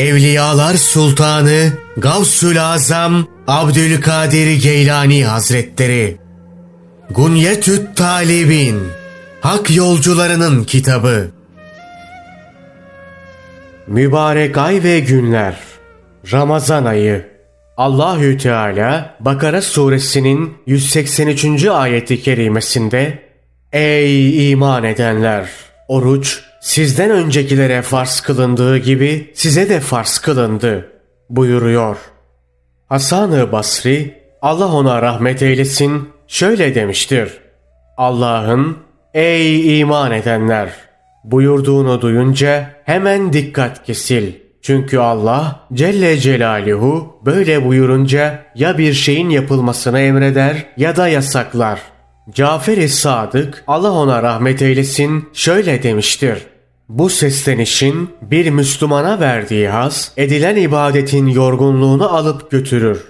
Evliyalar Sultanı Gavsül Azam Abdülkadir Geylani Hazretleri Gunyetüt Talibin Hak Yolcularının Kitabı Mübarek ay ve günler Ramazan ayı Allahü Teala Bakara suresinin 183. ayeti kerimesinde Ey iman edenler! Oruç sizden öncekilere farz kılındığı gibi size de farz kılındı buyuruyor. Hasan-ı Basri Allah ona rahmet eylesin şöyle demiştir. Allah'ın ey iman edenler buyurduğunu duyunca hemen dikkat kesil. Çünkü Allah Celle Celaluhu böyle buyurunca ya bir şeyin yapılmasını emreder ya da yasaklar. Cafer-i Sadık Allah ona rahmet eylesin şöyle demiştir. Bu seslenişin bir Müslümana verdiği haz edilen ibadetin yorgunluğunu alıp götürür.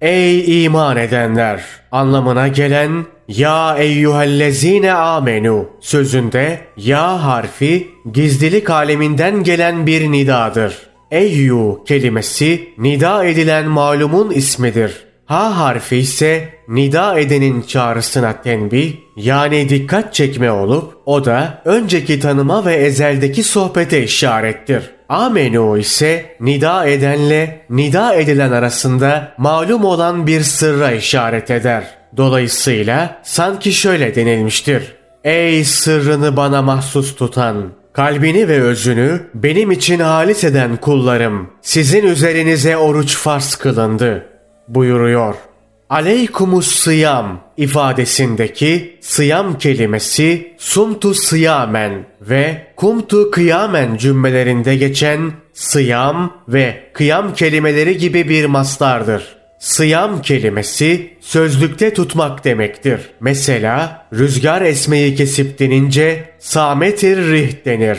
Ey iman edenler anlamına gelen ya eyyühellezine amenu sözünde ya harfi gizlilik aleminden gelen bir nidadır. Eyyu kelimesi nida edilen malumun ismidir. Ha harfi ise nida edenin çağrısına tenbih yani dikkat çekme olup o da önceki tanıma ve ezeldeki sohbete işarettir. Amenu ise nida edenle nida edilen arasında malum olan bir sırra işaret eder. Dolayısıyla sanki şöyle denilmiştir. Ey sırrını bana mahsus tutan, kalbini ve özünü benim için halis eden kullarım, sizin üzerinize oruç farz kılındı buyuruyor. Aleykumus sıyam ifadesindeki sıyam kelimesi sumtu sıyamen ve kumtu kıyamen cümlelerinde geçen sıyam ve kıyam kelimeleri gibi bir mastardır. Sıyam kelimesi sözlükte tutmak demektir. Mesela rüzgar esmeyi kesip denince sametir rih denir.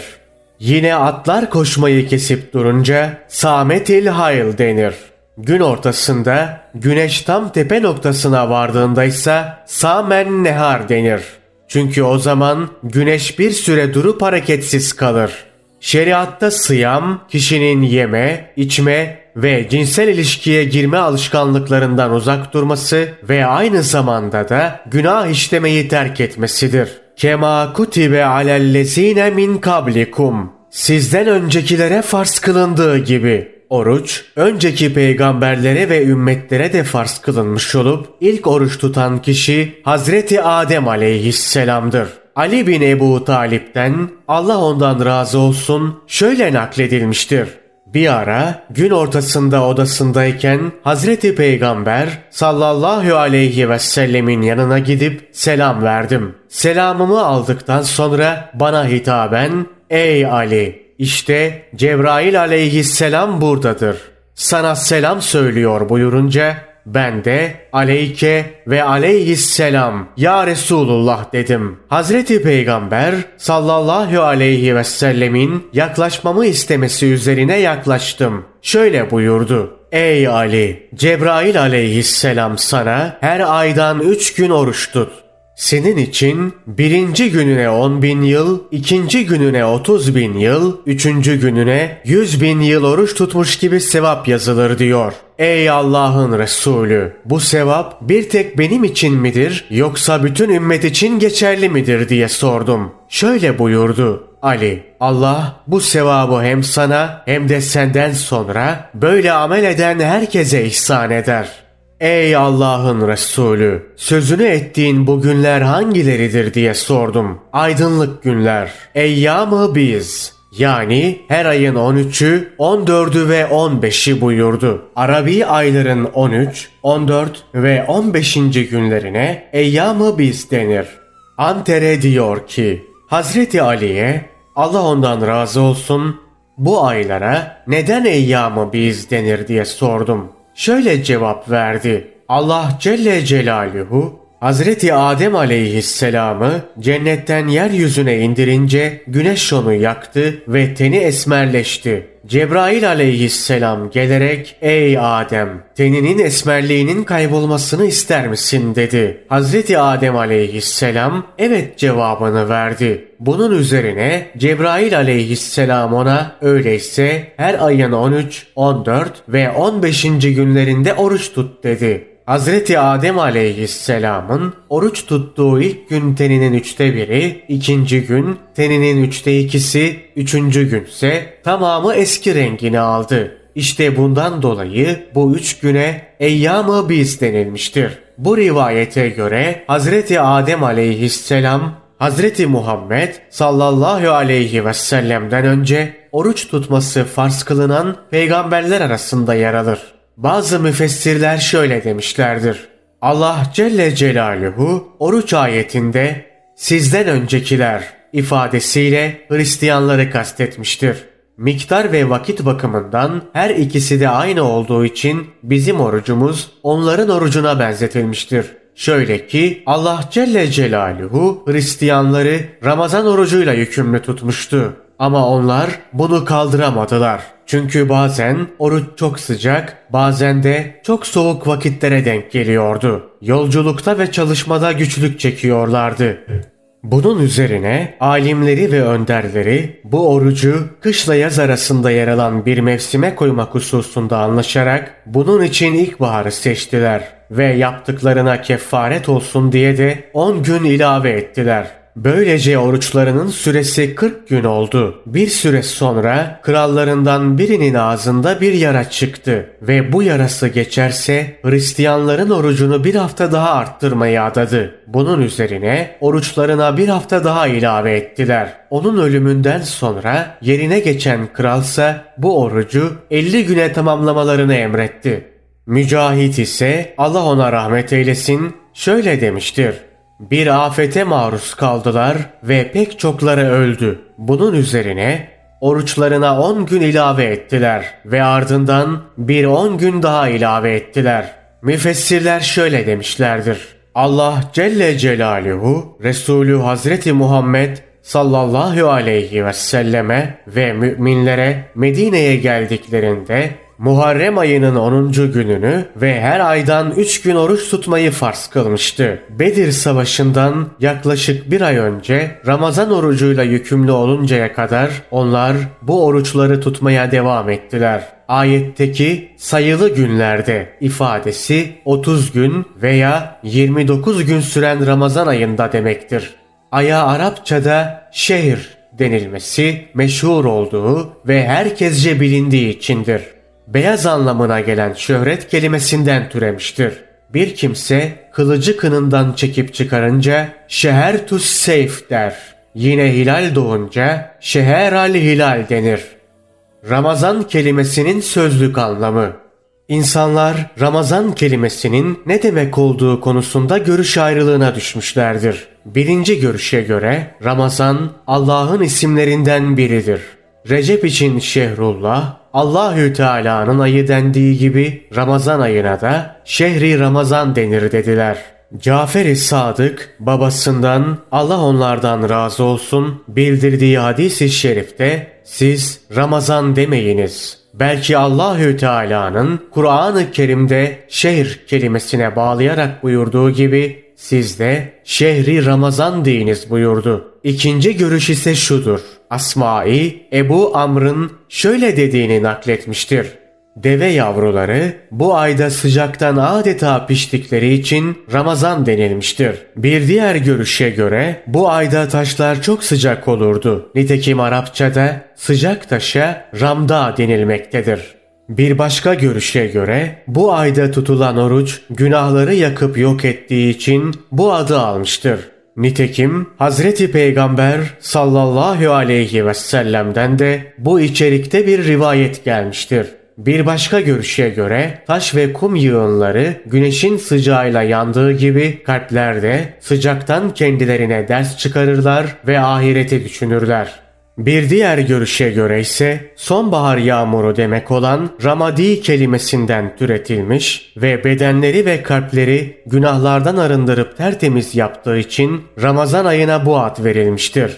Yine atlar koşmayı kesip durunca sametil hayl denir. Gün ortasında güneş tam tepe noktasına vardığında ise samen nehar denir. Çünkü o zaman güneş bir süre durup hareketsiz kalır. Şeriatta sıyam kişinin yeme, içme ve cinsel ilişkiye girme alışkanlıklarından uzak durması ve aynı zamanda da günah işlemeyi terk etmesidir. Kema kutibe alellezine min kablikum. Sizden öncekilere farz kılındığı gibi. Oruç, önceki peygamberlere ve ümmetlere de farz kılınmış olup, ilk oruç tutan kişi Hazreti Adem aleyhisselamdır. Ali bin Ebu Talip'ten Allah ondan razı olsun şöyle nakledilmiştir. Bir ara gün ortasında odasındayken Hazreti Peygamber sallallahu aleyhi ve sellemin yanına gidip selam verdim. Selamımı aldıktan sonra bana hitaben ''Ey Ali işte Cebrail aleyhisselam buradadır. Sana selam söylüyor buyurunca ben de aleyke ve aleyhisselam ya Resulullah dedim. Hazreti Peygamber sallallahu aleyhi ve sellemin yaklaşmamı istemesi üzerine yaklaştım. Şöyle buyurdu. Ey Ali! Cebrail aleyhisselam sana her aydan üç gün oruç tut. Senin için birinci gününe on bin yıl, ikinci gününe otuz bin yıl, üçüncü gününe yüz bin yıl oruç tutmuş gibi sevap yazılır diyor. Ey Allah'ın Resulü! Bu sevap bir tek benim için midir yoksa bütün ümmet için geçerli midir diye sordum. Şöyle buyurdu. Ali, Allah bu sevabı hem sana hem de senden sonra böyle amel eden herkese ihsan eder.'' Ey Allah'ın Resulü! Sözünü ettiğin bu günler hangileridir diye sordum. Aydınlık günler. Eyyamı biz. Yani her ayın 13'ü, 14'ü ve 15'i buyurdu. Arabi ayların 13, 14 ve 15. günlerine Eyyamı biz denir. Antere diyor ki, Hazreti Ali'ye Allah ondan razı olsun bu aylara neden Eyyamı biz denir diye sordum şöyle cevap verdi. Allah Celle Celaluhu Hazreti Adem aleyhisselamı cennetten yeryüzüne indirince güneş onu yaktı ve teni esmerleşti. Cebrail aleyhisselam gelerek ''Ey Adem, teninin esmerliğinin kaybolmasını ister misin?'' dedi. Hazreti Adem aleyhisselam ''Evet'' cevabını verdi. Bunun üzerine Cebrail aleyhisselam ona öyleyse her ayın 13, 14 ve 15. günlerinde oruç tut dedi. Hazreti Adem aleyhisselamın oruç tuttuğu ilk gün teninin üçte biri, ikinci gün teninin üçte ikisi, üçüncü günse tamamı eski rengini aldı. İşte bundan dolayı bu üç güne eyyam-ı biz denilmiştir. Bu rivayete göre Hazreti Adem aleyhisselam Hazreti Muhammed sallallahu aleyhi ve sellem'den önce oruç tutması farz kılınan peygamberler arasında yer alır. Bazı müfessirler şöyle demişlerdir. Allah Celle Celaluhu oruç ayetinde sizden öncekiler ifadesiyle Hristiyanları kastetmiştir. Miktar ve vakit bakımından her ikisi de aynı olduğu için bizim orucumuz onların orucuna benzetilmiştir. Şöyle ki Allah Celle Celaluhu Hristiyanları Ramazan orucuyla yükümlü tutmuştu. Ama onlar bunu kaldıramadılar. Çünkü bazen oruç çok sıcak, bazen de çok soğuk vakitlere denk geliyordu. Yolculukta ve çalışmada güçlük çekiyorlardı. Bunun üzerine alimleri ve önderleri bu orucu kışla yaz arasında yer alan bir mevsime koymak hususunda anlaşarak bunun için ilkbaharı seçtiler ve yaptıklarına kefaret olsun diye de 10 gün ilave ettiler. Böylece oruçlarının süresi 40 gün oldu. Bir süre sonra krallarından birinin ağzında bir yara çıktı ve bu yarası geçerse Hristiyanların orucunu bir hafta daha arttırmayı adadı. Bunun üzerine oruçlarına bir hafta daha ilave ettiler. Onun ölümünden sonra yerine geçen kralsa bu orucu 50 güne tamamlamalarını emretti. Mücahit ise Allah ona rahmet eylesin şöyle demiştir. Bir afete maruz kaldılar ve pek çokları öldü. Bunun üzerine oruçlarına 10 gün ilave ettiler ve ardından bir 10 gün daha ilave ettiler. Müfessirler şöyle demişlerdir. Allah Celle Celaluhu Resulü Hazreti Muhammed sallallahu aleyhi ve selleme ve müminlere Medine'ye geldiklerinde Muharrem ayının 10. gününü ve her aydan 3 gün oruç tutmayı farz kılmıştı. Bedir Savaşı'ndan yaklaşık bir ay önce Ramazan orucuyla yükümlü oluncaya kadar onlar bu oruçları tutmaya devam ettiler. Ayetteki sayılı günlerde ifadesi 30 gün veya 29 gün süren Ramazan ayında demektir. Aya Arapçada şehir denilmesi meşhur olduğu ve herkesce bilindiği içindir beyaz anlamına gelen şöhret kelimesinden türemiştir. Bir kimse kılıcı kınından çekip çıkarınca şeher tus seyf der. Yine hilal doğunca şeher al hilal denir. Ramazan kelimesinin sözlük anlamı İnsanlar Ramazan kelimesinin ne demek olduğu konusunda görüş ayrılığına düşmüşlerdir. Birinci görüşe göre Ramazan Allah'ın isimlerinden biridir. Recep için Şehrullah, Allahü Teala'nın ayı dendiği gibi Ramazan ayına da şehri Ramazan denir dediler. Cafer-i Sadık babasından Allah onlardan razı olsun bildirdiği hadis-i şerifte siz Ramazan demeyiniz. Belki Allahü Teala'nın Kur'an-ı Kerim'de şehir kelimesine bağlayarak buyurduğu gibi siz de şehri Ramazan deyiniz buyurdu. İkinci görüş ise şudur. Asma'i Ebu Amr'ın şöyle dediğini nakletmiştir. Deve yavruları bu ayda sıcaktan adeta piştikleri için Ramazan denilmiştir. Bir diğer görüşe göre bu ayda taşlar çok sıcak olurdu. Nitekim Arapçada sıcak taşa Ramda denilmektedir. Bir başka görüşe göre bu ayda tutulan oruç günahları yakıp yok ettiği için bu adı almıştır. Nitekim Hazreti Peygamber sallallahu aleyhi ve sellem'den de bu içerikte bir rivayet gelmiştir. Bir başka görüşe göre taş ve kum yığınları güneşin sıcağıyla yandığı gibi kalpler de sıcaktan kendilerine ders çıkarırlar ve ahireti düşünürler. Bir diğer görüşe göre ise sonbahar yağmuru demek olan ramadi kelimesinden türetilmiş ve bedenleri ve kalpleri günahlardan arındırıp tertemiz yaptığı için Ramazan ayına bu ad verilmiştir.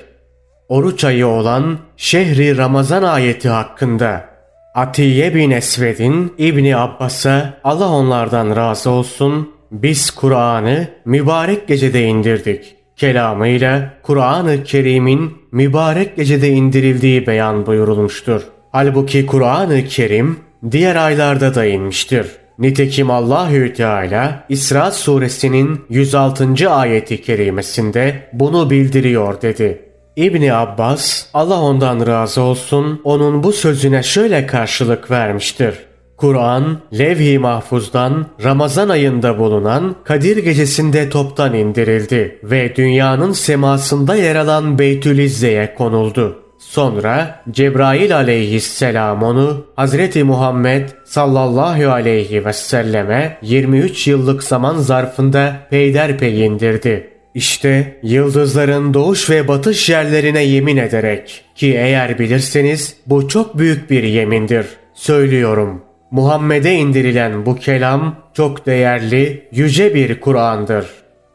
Oruç ayı olan şehri Ramazan ayeti hakkında Atiye bin Esved'in İbni Abbas'a Allah onlardan razı olsun biz Kur'an'ı mübarek gecede indirdik. Kelamıyla Kur'an-ı Kerim'in mübarek gecede indirildiği beyan buyurulmuştur. Halbuki Kur'an-ı Kerim diğer aylarda da inmiştir. Nitekim Allahü Teala İsra suresinin 106. ayeti kerimesinde bunu bildiriyor dedi. İbni Abbas Allah ondan razı olsun onun bu sözüne şöyle karşılık vermiştir. Kur'an, levh-i mahfuzdan Ramazan ayında bulunan Kadir gecesinde toptan indirildi ve dünyanın semasında yer alan Beytül İzze'ye konuldu. Sonra Cebrail aleyhisselam onu Hazreti Muhammed sallallahu aleyhi ve selleme 23 yıllık zaman zarfında peyderpey indirdi. İşte yıldızların doğuş ve batış yerlerine yemin ederek ki eğer bilirseniz bu çok büyük bir yemindir. Söylüyorum. Muhammed'e indirilen bu kelam çok değerli, yüce bir Kur'an'dır.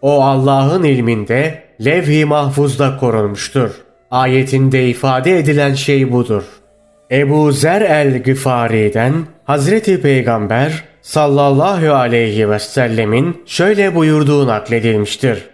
O Allah'ın ilminde levh-i mahfuzda korunmuştur. Ayetinde ifade edilen şey budur. Ebu Zer el-Gıfari'den Hazreti Peygamber sallallahu aleyhi ve sellemin şöyle buyurduğu nakledilmiştir.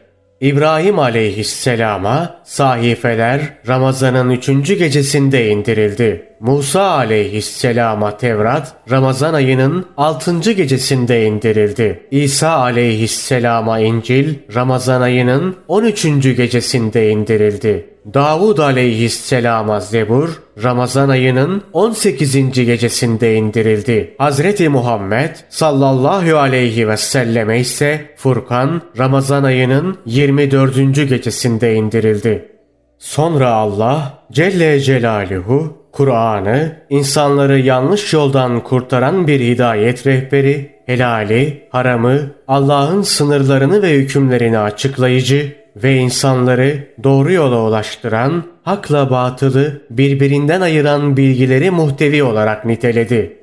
İbrahim aleyhisselama sahifeler Ramazan'ın üçüncü gecesinde indirildi. Musa aleyhisselama Tevrat Ramazan ayının altıncı gecesinde indirildi. İsa aleyhisselama İncil Ramazan ayının on üçüncü gecesinde indirildi. Davud aleyhisselama Zebur Ramazan ayının 18. gecesinde indirildi. Hazreti Muhammed sallallahu aleyhi ve selleme ise Furkan Ramazan ayının 24. gecesinde indirildi. Sonra Allah Celle Celaluhu Kur'an'ı insanları yanlış yoldan kurtaran bir hidayet rehberi, helali, haramı, Allah'ın sınırlarını ve hükümlerini açıklayıcı ve insanları doğru yola ulaştıran, hakla batılı birbirinden ayıran bilgileri muhtevi olarak niteledi.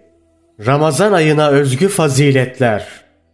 Ramazan ayına özgü faziletler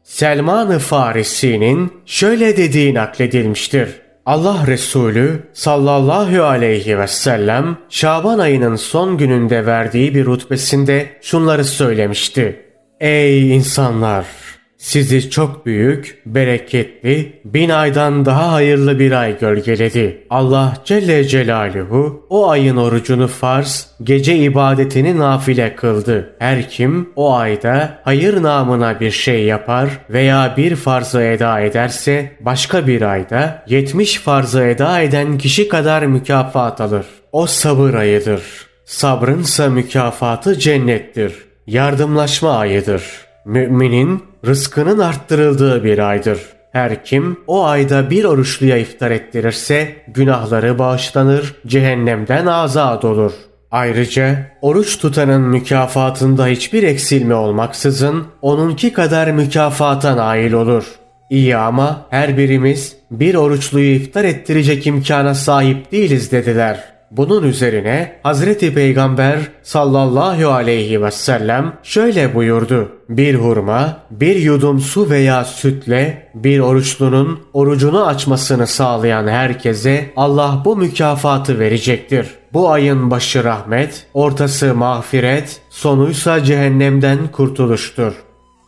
Selman-ı Farisi'nin şöyle dediği nakledilmiştir. Allah Resulü sallallahu aleyhi ve sellem Şaban ayının son gününde verdiği bir rutbesinde şunları söylemişti. Ey insanlar! Sizi çok büyük, bereketli, bin aydan daha hayırlı bir ay gölgeledi. Allah Celle Celaluhu o ayın orucunu farz, gece ibadetini nafile kıldı. Her kim o ayda hayır namına bir şey yapar veya bir farzı eda ederse başka bir ayda yetmiş farzı eda eden kişi kadar mükafat alır. O sabır ayıdır. Sabrınsa mükafatı cennettir. Yardımlaşma ayıdır. Müminin rızkının arttırıldığı bir aydır. Her kim o ayda bir oruçluya iftar ettirirse günahları bağışlanır, cehennemden azat olur. Ayrıca oruç tutanın mükafatında hiçbir eksilme olmaksızın onunki kadar mükafata nail olur. İyi ama her birimiz bir oruçluyu iftar ettirecek imkana sahip değiliz dediler. Bunun üzerine Hazreti Peygamber sallallahu aleyhi ve sellem şöyle buyurdu. Bir hurma, bir yudum su veya sütle bir oruçlunun orucunu açmasını sağlayan herkese Allah bu mükafatı verecektir. Bu ayın başı rahmet, ortası mağfiret, sonuysa cehennemden kurtuluştur.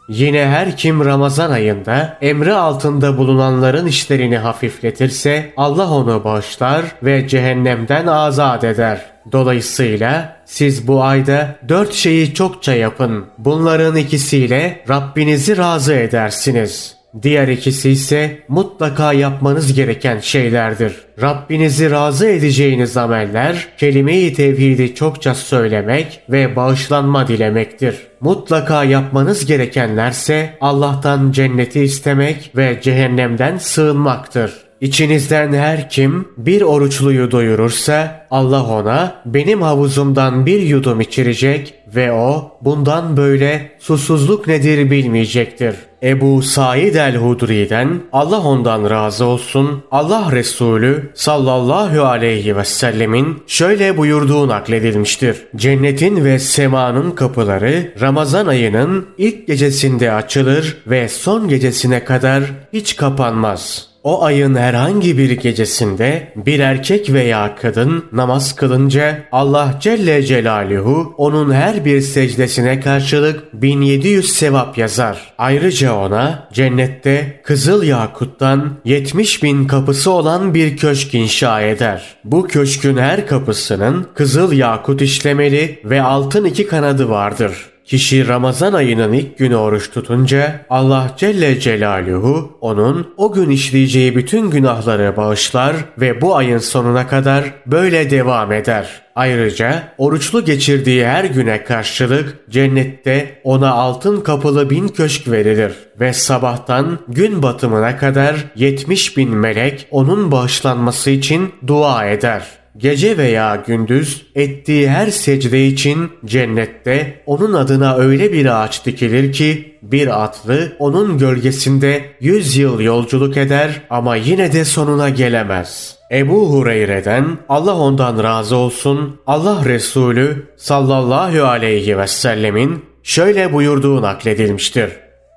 Yine her kim Ramazan ayında emri altında bulunanların işlerini hafifletirse Allah onu bağışlar ve cehennemden azat eder. Dolayısıyla siz bu ayda dört şeyi çokça yapın. Bunların ikisiyle Rabbinizi razı edersiniz. Diğer ikisi ise mutlaka yapmanız gereken şeylerdir. Rabbinizi razı edeceğiniz ameller kelime-i tevhidi çokça söylemek ve bağışlanma dilemektir. Mutlaka yapmanız gerekenlerse Allah'tan cenneti istemek ve cehennemden sığınmaktır. İçinizden her kim bir oruçluyu doyurursa Allah ona benim havuzumdan bir yudum içirecek ve o bundan böyle susuzluk nedir bilmeyecektir. Ebu Said el-Hudri'den Allah ondan razı olsun Allah Resulü sallallahu aleyhi ve sellemin şöyle buyurduğu nakledilmiştir. Cennetin ve semanın kapıları Ramazan ayının ilk gecesinde açılır ve son gecesine kadar hiç kapanmaz. O ayın herhangi bir gecesinde bir erkek veya kadın namaz kılınca Allah Celle Celaluhu onun her bir secdesine karşılık 1700 sevap yazar. Ayrıca ona cennette Kızıl Yakut'tan 70 bin kapısı olan bir köşk inşa eder. Bu köşkün her kapısının Kızıl Yakut işlemeli ve altın iki kanadı vardır. Kişi Ramazan ayının ilk günü oruç tutunca Allah Celle Celaluhu onun o gün işleyeceği bütün günahları bağışlar ve bu ayın sonuna kadar böyle devam eder. Ayrıca oruçlu geçirdiği her güne karşılık cennette ona altın kapılı bin köşk verilir ve sabahtan gün batımına kadar 70 bin melek onun bağışlanması için dua eder. Gece veya gündüz ettiği her secde için cennette onun adına öyle bir ağaç dikilir ki bir atlı onun gölgesinde yüz yıl yolculuk eder ama yine de sonuna gelemez. Ebu Hureyre'den Allah ondan razı olsun Allah Resulü sallallahu aleyhi ve sellemin şöyle buyurduğu nakledilmiştir.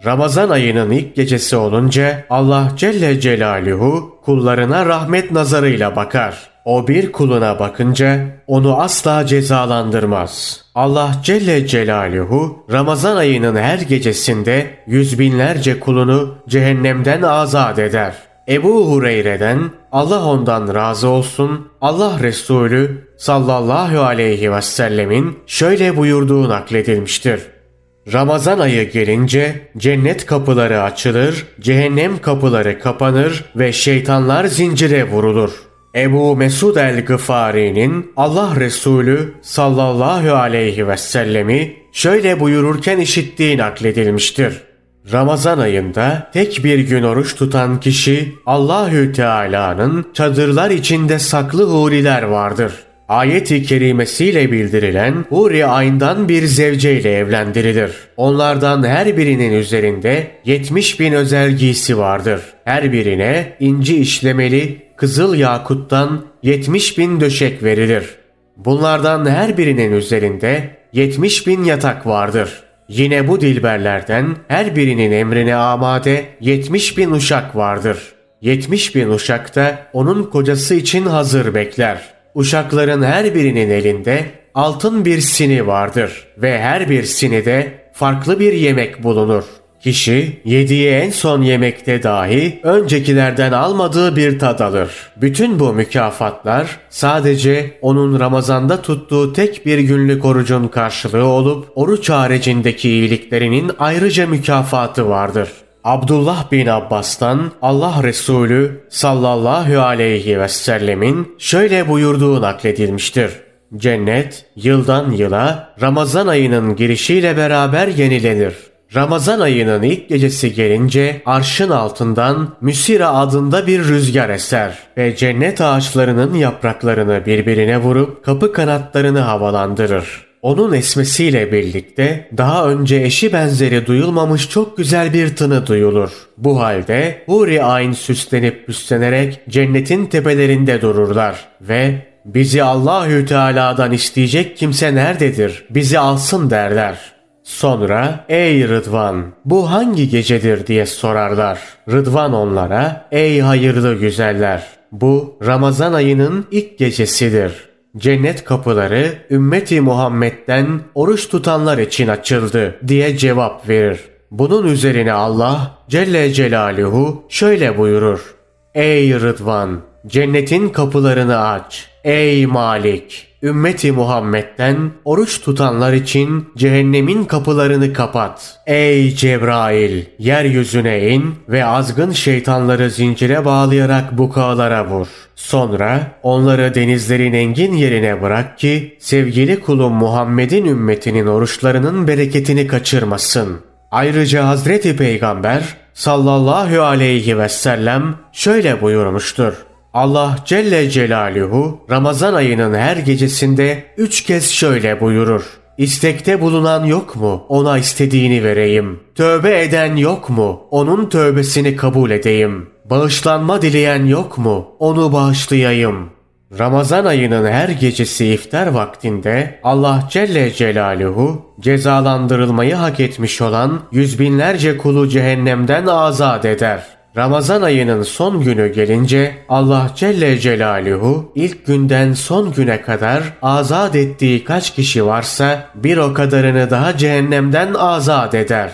Ramazan ayının ilk gecesi olunca Allah Celle Celaluhu kullarına rahmet nazarıyla bakar. O bir kuluna bakınca onu asla cezalandırmaz. Allah Celle Celaluhu Ramazan ayının her gecesinde yüz binlerce kulunu cehennemden azat eder. Ebu Hureyre'den Allah ondan razı olsun Allah Resulü sallallahu aleyhi ve sellemin şöyle buyurduğu nakledilmiştir. Ramazan ayı gelince cennet kapıları açılır, cehennem kapıları kapanır ve şeytanlar zincire vurulur. Ebu Mesud el-Gıfari'nin Allah Resulü sallallahu aleyhi ve sellemi şöyle buyururken işittiği nakledilmiştir. Ramazan ayında tek bir gün oruç tutan kişi Allahü Teala'nın çadırlar içinde saklı huriler vardır. Ayet-i kerimesiyle bildirilen Huri Ayn'dan bir zevceyle evlendirilir. Onlardan her birinin üzerinde 70 bin özel giysi vardır. Her birine inci işlemeli kızıl yakuttan 70 bin döşek verilir. Bunlardan her birinin üzerinde 70 bin yatak vardır. Yine bu dilberlerden her birinin emrine amade 70 bin uşak vardır. 70 bin uşak da onun kocası için hazır bekler.'' Uşakların her birinin elinde altın bir sini vardır ve her bir sinide farklı bir yemek bulunur. Kişi yediği en son yemekte dahi öncekilerden almadığı bir tad alır. Bütün bu mükafatlar sadece onun Ramazan'da tuttuğu tek bir günlük orucun karşılığı olup oruç haricindeki iyiliklerinin ayrıca mükafatı vardır. Abdullah bin Abbas'tan Allah Resulü sallallahu aleyhi ve sellemin şöyle buyurduğu nakledilmiştir. Cennet yıldan yıla Ramazan ayının girişiyle beraber yenilenir. Ramazan ayının ilk gecesi gelince arşın altından Müsira adında bir rüzgar eser ve cennet ağaçlarının yapraklarını birbirine vurup kapı kanatlarını havalandırır. Onun esmesiyle birlikte daha önce eşi benzeri duyulmamış çok güzel bir tını duyulur. Bu halde Huri Ayn süslenip püslenerek cennetin tepelerinde dururlar ve bizi Allahü Teala'dan isteyecek kimse nerededir? Bizi alsın derler. Sonra ey Rıdvan bu hangi gecedir diye sorarlar. Rıdvan onlara ey hayırlı güzeller bu Ramazan ayının ilk gecesidir. Cennet kapıları ümmeti Muhammed'den oruç tutanlar için açıldı diye cevap verir. Bunun üzerine Allah Celle Celaluhu şöyle buyurur. Ey Rıdvan! Cennetin kapılarını aç. Ey Malik! Ümmeti Muhammed'den oruç tutanlar için cehennemin kapılarını kapat. Ey Cebrail! Yeryüzüne in ve azgın şeytanları zincire bağlayarak bukağlara vur. Sonra onları denizlerin engin yerine bırak ki sevgili kulum Muhammed'in ümmetinin oruçlarının bereketini kaçırmasın. Ayrıca Hazreti Peygamber sallallahu aleyhi ve sellem şöyle buyurmuştur. Allah Celle Celaluhu Ramazan ayının her gecesinde üç kez şöyle buyurur. İstekte bulunan yok mu? Ona istediğini vereyim. Tövbe eden yok mu? Onun tövbesini kabul edeyim. Bağışlanma dileyen yok mu? Onu bağışlayayım. Ramazan ayının her gecesi iftar vaktinde Allah Celle Celaluhu cezalandırılmayı hak etmiş olan yüz binlerce kulu cehennemden azat eder. Ramazan ayının son günü gelince Allah Celle Celaluhu ilk günden son güne kadar azat ettiği kaç kişi varsa bir o kadarını daha cehennemden azat eder.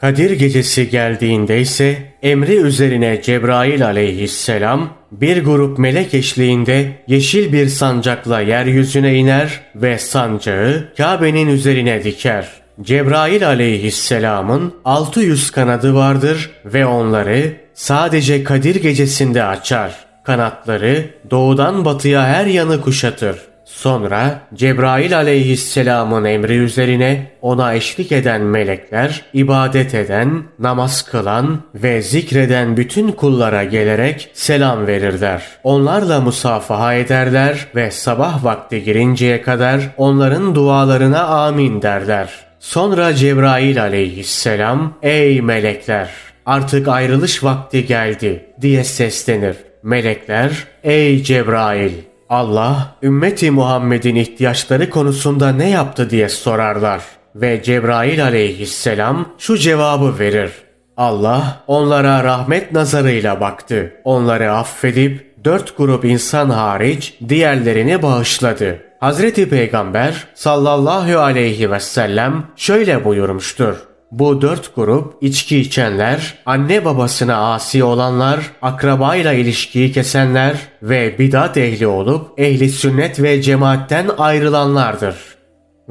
Kadir gecesi geldiğinde ise emri üzerine Cebrail aleyhisselam bir grup melek eşliğinde yeşil bir sancakla yeryüzüne iner ve sancağı Kabe'nin üzerine diker. Cebrail aleyhisselamın 600 kanadı vardır ve onları sadece Kadir gecesinde açar. Kanatları doğudan batıya her yanı kuşatır. Sonra Cebrail aleyhisselamın emri üzerine ona eşlik eden melekler, ibadet eden, namaz kılan ve zikreden bütün kullara gelerek selam verirler. Onlarla musafaha ederler ve sabah vakti girinceye kadar onların dualarına amin derler. Sonra Cebrail aleyhisselam, ''Ey melekler, artık ayrılış vakti geldi.'' diye seslenir. Melekler, ''Ey Cebrail, Allah ümmeti Muhammed'in ihtiyaçları konusunda ne yaptı diye sorarlar ve Cebrail aleyhisselam şu cevabı verir. Allah onlara rahmet nazarıyla baktı. Onları affedip dört grup insan hariç diğerlerini bağışladı. Hazreti Peygamber sallallahu aleyhi ve sellem şöyle buyurmuştur. Bu dört grup içki içenler, anne babasına asi olanlar, akrabayla ilişkiyi kesenler ve bidat ehli olup ehli sünnet ve cemaatten ayrılanlardır.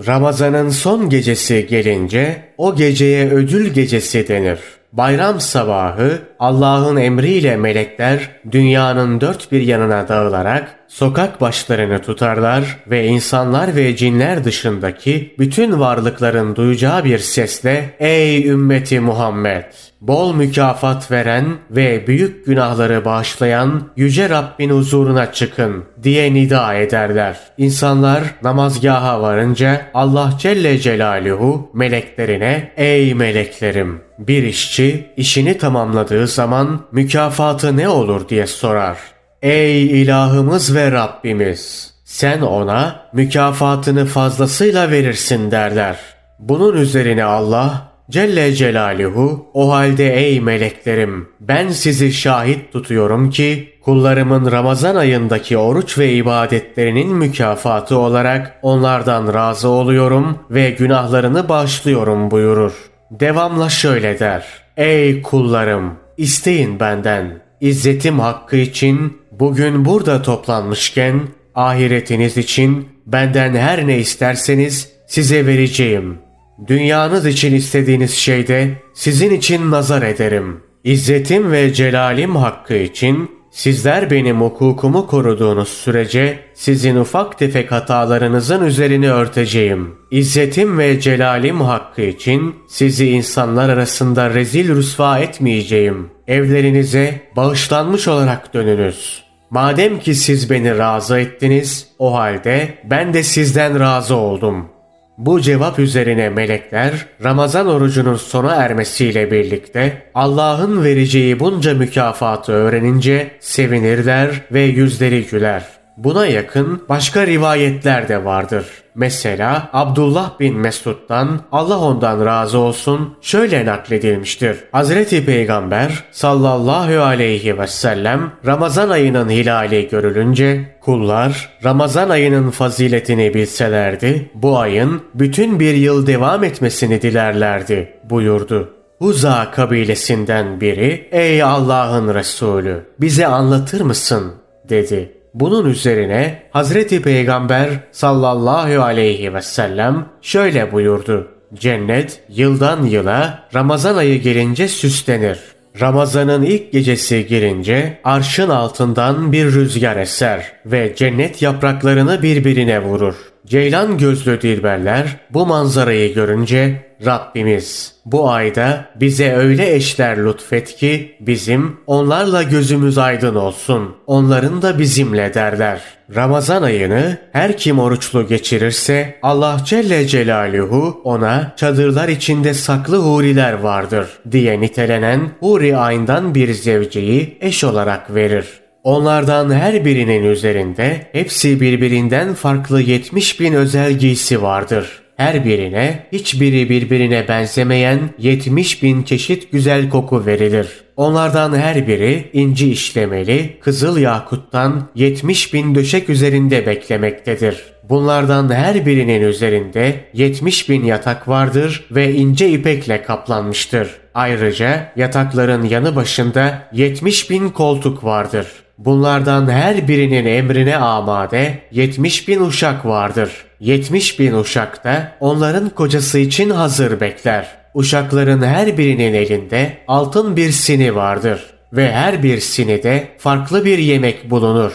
Ramazanın son gecesi gelince o geceye ödül gecesi denir. Bayram sabahı Allah'ın emriyle melekler dünyanın dört bir yanına dağılarak sokak başlarını tutarlar ve insanlar ve cinler dışındaki bütün varlıkların duyacağı bir sesle Ey ümmeti Muhammed! Bol mükafat veren ve büyük günahları bağışlayan Yüce Rabbin huzuruna çıkın diye nida ederler. İnsanlar namazgaha varınca Allah Celle Celaluhu meleklerine Ey meleklerim! Bir işçi işini tamamladığı zaman mükafatı ne olur diye sorar. Ey ilahımız ve Rabbimiz! Sen ona mükafatını fazlasıyla verirsin derler. Bunun üzerine Allah Celle Celaluhu o halde ey meleklerim ben sizi şahit tutuyorum ki kullarımın Ramazan ayındaki oruç ve ibadetlerinin mükafatı olarak onlardan razı oluyorum ve günahlarını bağışlıyorum buyurur. Devamla şöyle der. Ey kullarım isteyin benden İzzetim hakkı için bugün burada toplanmışken ahiretiniz için benden her ne isterseniz size vereceğim. Dünyanız için istediğiniz şeyde sizin için nazar ederim. İzzetim ve celalim hakkı için sizler benim hukukumu koruduğunuz sürece sizin ufak tefek hatalarınızın üzerini örteceğim. İzzetim ve celalim hakkı için sizi insanlar arasında rezil rüsva etmeyeceğim. Evlerinize bağışlanmış olarak dönünüz. Madem ki siz beni razı ettiniz, o halde ben de sizden razı oldum. Bu cevap üzerine melekler Ramazan orucunun sona ermesiyle birlikte Allah'ın vereceği bunca mükafatı öğrenince sevinirler ve yüzleri güler. Buna yakın başka rivayetler de vardır. Mesela Abdullah bin Mesud'dan Allah ondan razı olsun şöyle nakledilmiştir. Hazreti Peygamber sallallahu aleyhi ve sellem Ramazan ayının hilali görülünce kullar Ramazan ayının faziletini bilselerdi bu ayın bütün bir yıl devam etmesini dilerlerdi buyurdu. Huza kabilesinden biri ey Allah'ın Resulü bize anlatır mısın dedi. Bunun üzerine Hazreti Peygamber sallallahu aleyhi ve sellem şöyle buyurdu. Cennet yıldan yıla Ramazan ayı gelince süslenir. Ramazan'ın ilk gecesi gelince arşın altından bir rüzgar eser ve cennet yapraklarını birbirine vurur. Ceylan gözlü dilberler bu manzarayı görünce Rabbimiz bu ayda bize öyle eşler lütfet ki bizim onlarla gözümüz aydın olsun. Onların da bizimle derler. Ramazan ayını her kim oruçlu geçirirse Allah Celle Celaluhu ona çadırlar içinde saklı huriler vardır diye nitelenen huri ayından bir zevceyi eş olarak verir. Onlardan her birinin üzerinde hepsi birbirinden farklı 70 bin özel giysi vardır. Her birine hiçbiri birbirine benzemeyen 70 bin çeşit güzel koku verilir. Onlardan her biri inci işlemeli, kızıl yakuttan 70 bin döşek üzerinde beklemektedir. Bunlardan her birinin üzerinde 70 bin yatak vardır ve ince ipekle kaplanmıştır. Ayrıca yatakların yanı başında 70 bin koltuk vardır. Bunlardan her birinin emrine amade 70 bin uşak vardır. 70 bin uşak da onların kocası için hazır bekler. Uşakların her birinin elinde altın bir sini vardır ve her bir sinide farklı bir yemek bulunur.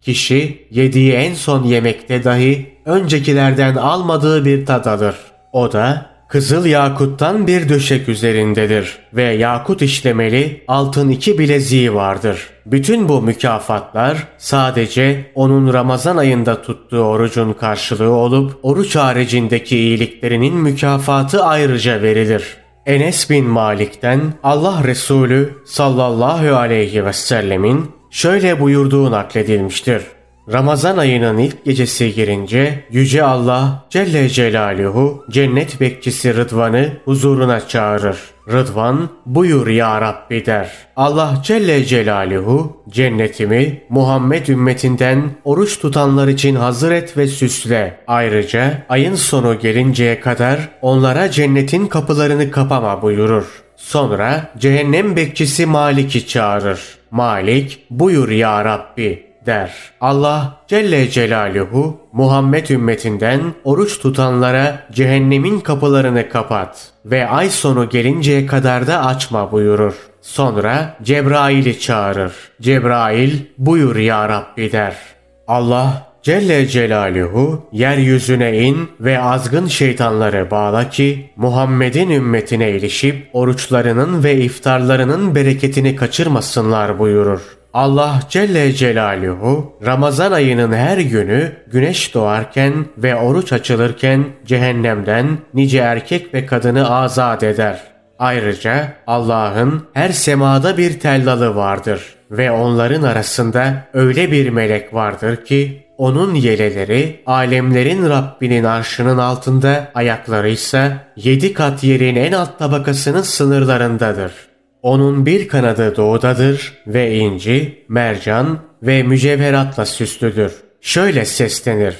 Kişi yediği en son yemekte dahi öncekilerden almadığı bir tad alır. O da Kızıl yakuttan bir döşek üzerindedir ve yakut işlemeli altın iki bileziği vardır. Bütün bu mükafatlar sadece onun Ramazan ayında tuttuğu orucun karşılığı olup oruç haricindeki iyiliklerinin mükafatı ayrıca verilir. Enes bin Malik'ten Allah Resulü sallallahu aleyhi ve sellemin şöyle buyurduğu nakledilmiştir. Ramazan ayının ilk gecesi girince Yüce Allah Celle Celaluhu cennet bekçisi Rıdvan'ı huzuruna çağırır. Rıdvan buyur ya Rabbi der. Allah Celle Celaluhu cennetimi Muhammed ümmetinden oruç tutanlar için hazır et ve süsle. Ayrıca ayın sonu gelinceye kadar onlara cennetin kapılarını kapama buyurur. Sonra cehennem bekçisi Malik'i çağırır. Malik buyur ya Rabbi der. Allah Celle Celaluhu Muhammed ümmetinden oruç tutanlara cehennemin kapılarını kapat ve ay sonu gelinceye kadar da açma buyurur. Sonra Cebrail'i çağırır. Cebrail buyur ya Rabbi der. Allah Celle Celaluhu yeryüzüne in ve azgın şeytanları bağla ki Muhammed'in ümmetine ilişip oruçlarının ve iftarlarının bereketini kaçırmasınlar buyurur. Allah Celle Celaluhu Ramazan ayının her günü güneş doğarken ve oruç açılırken cehennemden nice erkek ve kadını azat eder. Ayrıca Allah'ın her semada bir tellalı vardır ve onların arasında öyle bir melek vardır ki onun yeleleri alemlerin Rabbinin arşının altında ayakları ise yedi kat yerin en alt tabakasının sınırlarındadır.'' Onun bir kanadı doğudadır ve inci, mercan ve mücevheratla süslüdür. Şöyle seslenir.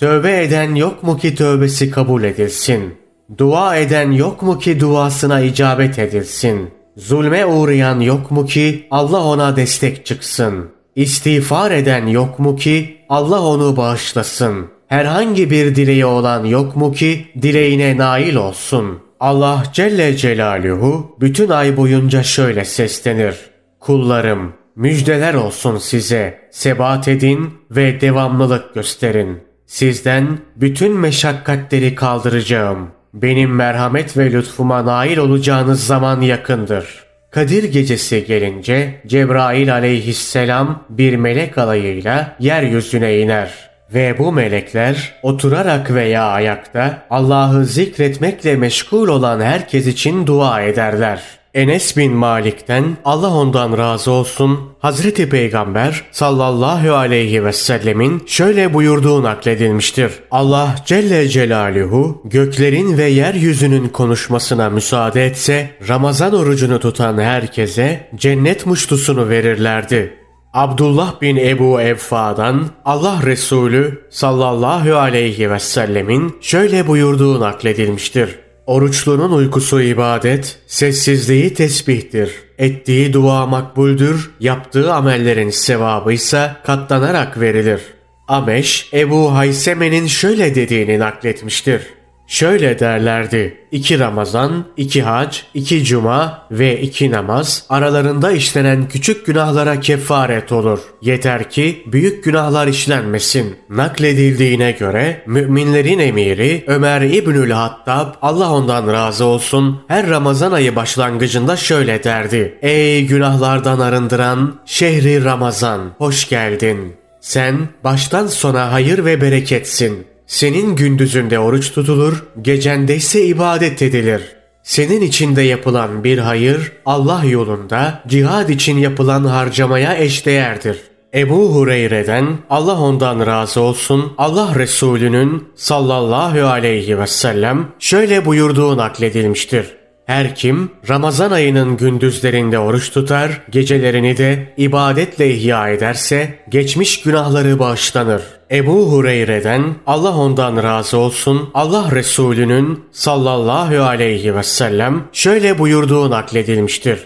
Tövbe eden yok mu ki tövbesi kabul edilsin? Dua eden yok mu ki duasına icabet edilsin? Zulme uğrayan yok mu ki Allah ona destek çıksın? İstiğfar eden yok mu ki Allah onu bağışlasın? Herhangi bir dileği olan yok mu ki dileğine nail olsun?'' Allah Celle Celaluhu bütün ay boyunca şöyle seslenir. Kullarım müjdeler olsun size. Sebat edin ve devamlılık gösterin. Sizden bütün meşakkatleri kaldıracağım. Benim merhamet ve lütfuma nail olacağınız zaman yakındır. Kadir gecesi gelince Cebrail aleyhisselam bir melek alayıyla yeryüzüne iner.'' Ve bu melekler oturarak veya ayakta Allah'ı zikretmekle meşgul olan herkes için dua ederler. Enes bin Malik'ten Allah ondan razı olsun Hazreti Peygamber sallallahu aleyhi ve sellemin şöyle buyurduğu nakledilmiştir. Allah Celle Celaluhu göklerin ve yeryüzünün konuşmasına müsaade etse Ramazan orucunu tutan herkese cennet muştusunu verirlerdi. Abdullah bin Ebu Evfa'dan Allah Resulü sallallahu aleyhi ve sellemin şöyle buyurduğu nakledilmiştir. Oruçlunun uykusu ibadet, sessizliği tesbihtir. Ettiği dua makbuldür, yaptığı amellerin sevabı ise katlanarak verilir. Ameş, Ebu Hayseme'nin şöyle dediğini nakletmiştir. Şöyle derlerdi. İki Ramazan, iki hac, iki cuma ve iki namaz aralarında işlenen küçük günahlara kefaret olur. Yeter ki büyük günahlar işlenmesin. Nakledildiğine göre müminlerin emiri Ömer İbnül Hattab Allah ondan razı olsun her Ramazan ayı başlangıcında şöyle derdi. Ey günahlardan arındıran şehri Ramazan hoş geldin. Sen baştan sona hayır ve bereketsin. Senin gündüzünde oruç tutulur, gecende ise ibadet edilir. Senin içinde yapılan bir hayır Allah yolunda cihad için yapılan harcamaya eşdeğerdir. Ebu Hureyre'den Allah ondan razı olsun Allah Resulü'nün sallallahu aleyhi ve sellem şöyle buyurduğu nakledilmiştir. Her kim Ramazan ayının gündüzlerinde oruç tutar, gecelerini de ibadetle ihya ederse geçmiş günahları bağışlanır. Ebu Hureyre'den Allah ondan razı olsun Allah Resulü'nün sallallahu aleyhi ve sellem şöyle buyurduğu nakledilmiştir.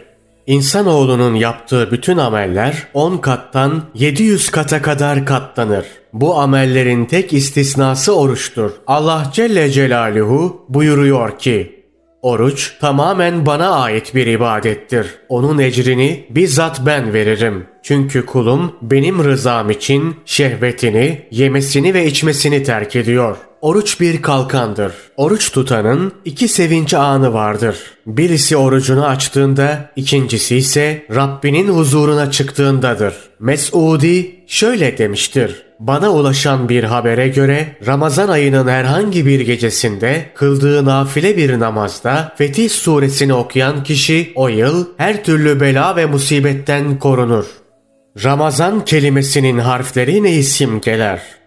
İnsanoğlunun yaptığı bütün ameller 10 kattan 700 kata kadar katlanır. Bu amellerin tek istisnası oruçtur. Allah Celle Celaluhu buyuruyor ki Oruç tamamen bana ait bir ibadettir. Onun ecrini bizzat ben veririm. Çünkü kulum benim rızam için şehvetini, yemesini ve içmesini terk ediyor. Oruç bir kalkandır. Oruç tutanın iki sevinç anı vardır. Birisi orucunu açtığında, ikincisi ise Rabbinin huzuruna çıktığındadır. Mes'udi şöyle demiştir. Bana ulaşan bir habere göre Ramazan ayının herhangi bir gecesinde kıldığı nafile bir namazda Fetih suresini okuyan kişi o yıl her türlü bela ve musibetten korunur. Ramazan kelimesinin harfleri ne simgeler?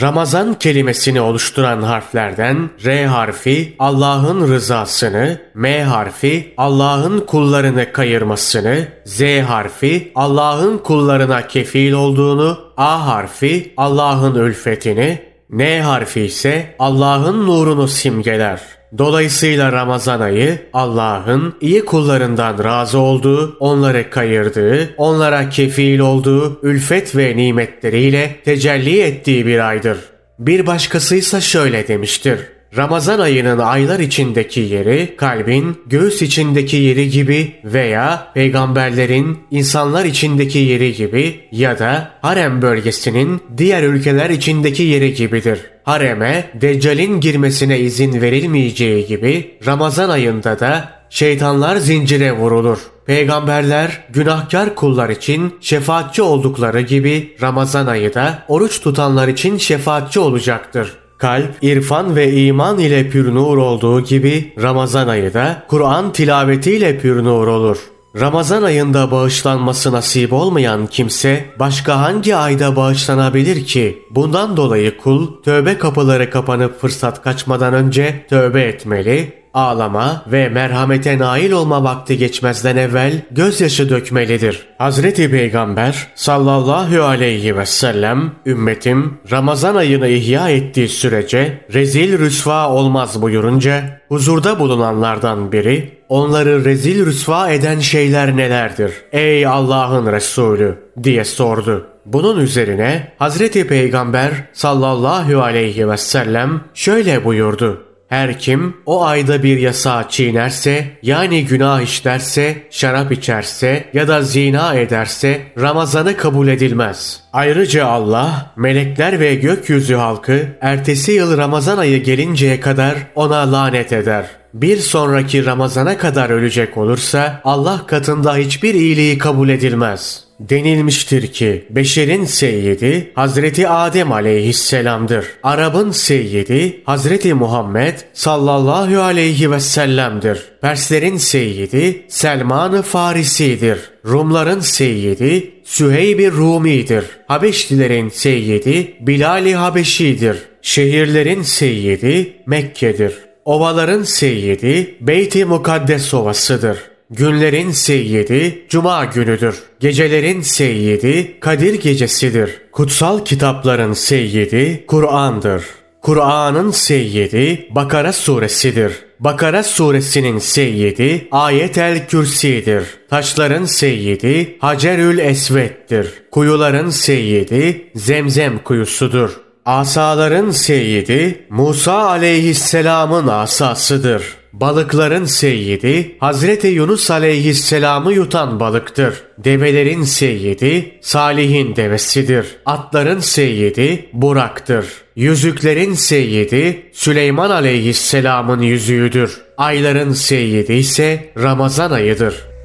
Ramazan kelimesini oluşturan harflerden R harfi Allah'ın rızasını, M harfi Allah'ın kullarını kayırmasını, Z harfi Allah'ın kullarına kefil olduğunu, A harfi Allah'ın ülfetini, N harfi ise Allah'ın nurunu simgeler. Dolayısıyla Ramazan ayı Allah'ın iyi kullarından razı olduğu, onları kayırdığı, onlara kefil olduğu ülfet ve nimetleriyle tecelli ettiği bir aydır. Bir başkasıysa şöyle demiştir. Ramazan ayının aylar içindeki yeri kalbin göğüs içindeki yeri gibi veya peygamberlerin insanlar içindeki yeri gibi ya da harem bölgesinin diğer ülkeler içindeki yeri gibidir. Hareme Deccal'in girmesine izin verilmeyeceği gibi Ramazan ayında da şeytanlar zincire vurulur. Peygamberler günahkar kullar için şefaatçi oldukları gibi Ramazan ayı da oruç tutanlar için şefaatçi olacaktır. Kalp, irfan ve iman ile pür nur olduğu gibi Ramazan ayı da Kur'an tilavetiyle pür nur olur. Ramazan ayında bağışlanması nasip olmayan kimse başka hangi ayda bağışlanabilir ki? Bundan dolayı kul tövbe kapıları kapanıp fırsat kaçmadan önce tövbe etmeli, ağlama ve merhamete nail olma vakti geçmezden evvel gözyaşı dökmelidir. Hazreti Peygamber sallallahu aleyhi ve sellem ümmetim Ramazan ayını ihya ettiği sürece rezil rüsva olmaz buyurunca huzurda bulunanlardan biri onları rezil rüsva eden şeyler nelerdir? Ey Allah'ın Resulü diye sordu. Bunun üzerine Hazreti Peygamber sallallahu aleyhi ve sellem şöyle buyurdu. Her kim o ayda bir yasağı çiğnerse yani günah işlerse, şarap içerse ya da zina ederse Ramazanı kabul edilmez. Ayrıca Allah, melekler ve gökyüzü halkı ertesi yıl Ramazan ayı gelinceye kadar ona lanet eder. Bir sonraki Ramazana kadar ölecek olursa Allah katında hiçbir iyiliği kabul edilmez.'' Denilmiştir ki beşerin seyyidi Hazreti Adem aleyhisselamdır. Arap'ın seyyidi Hazreti Muhammed sallallahu aleyhi ve sellem'dir. Perslerin seyyidi Selman-ı Farisi'dir. Rumların seyyidi Süheyb-i Rumi'dir. Habeşlilerin seyyidi Bilal-i Habeşi'dir. Şehirlerin seyyidi Mekke'dir. Ovaların seyyidi Beyt-i Mukaddes Ovası'dır. Günlerin seyyidi Cuma günüdür. Gecelerin seyyidi Kadir gecesidir. Kutsal kitapların seyyidi Kur'an'dır. Kur'an'ın seyyidi Bakara suresidir. Bakara suresinin seyyidi Ayet-el Kürsi'dir. Taşların seyyidi Hacerül Esved'dir. Kuyuların seyyidi Zemzem kuyusudur. Asaların seyyidi Musa aleyhisselamın asasıdır. Balıkların seyyidi Hazreti Yunus aleyhisselamı yutan balıktır. Develerin seyyidi Salih'in devesidir. Atların seyyidi Burak'tır. Yüzüklerin seyyidi Süleyman aleyhisselamın yüzüğüdür. Ayların seyyidi ise Ramazan ayıdır.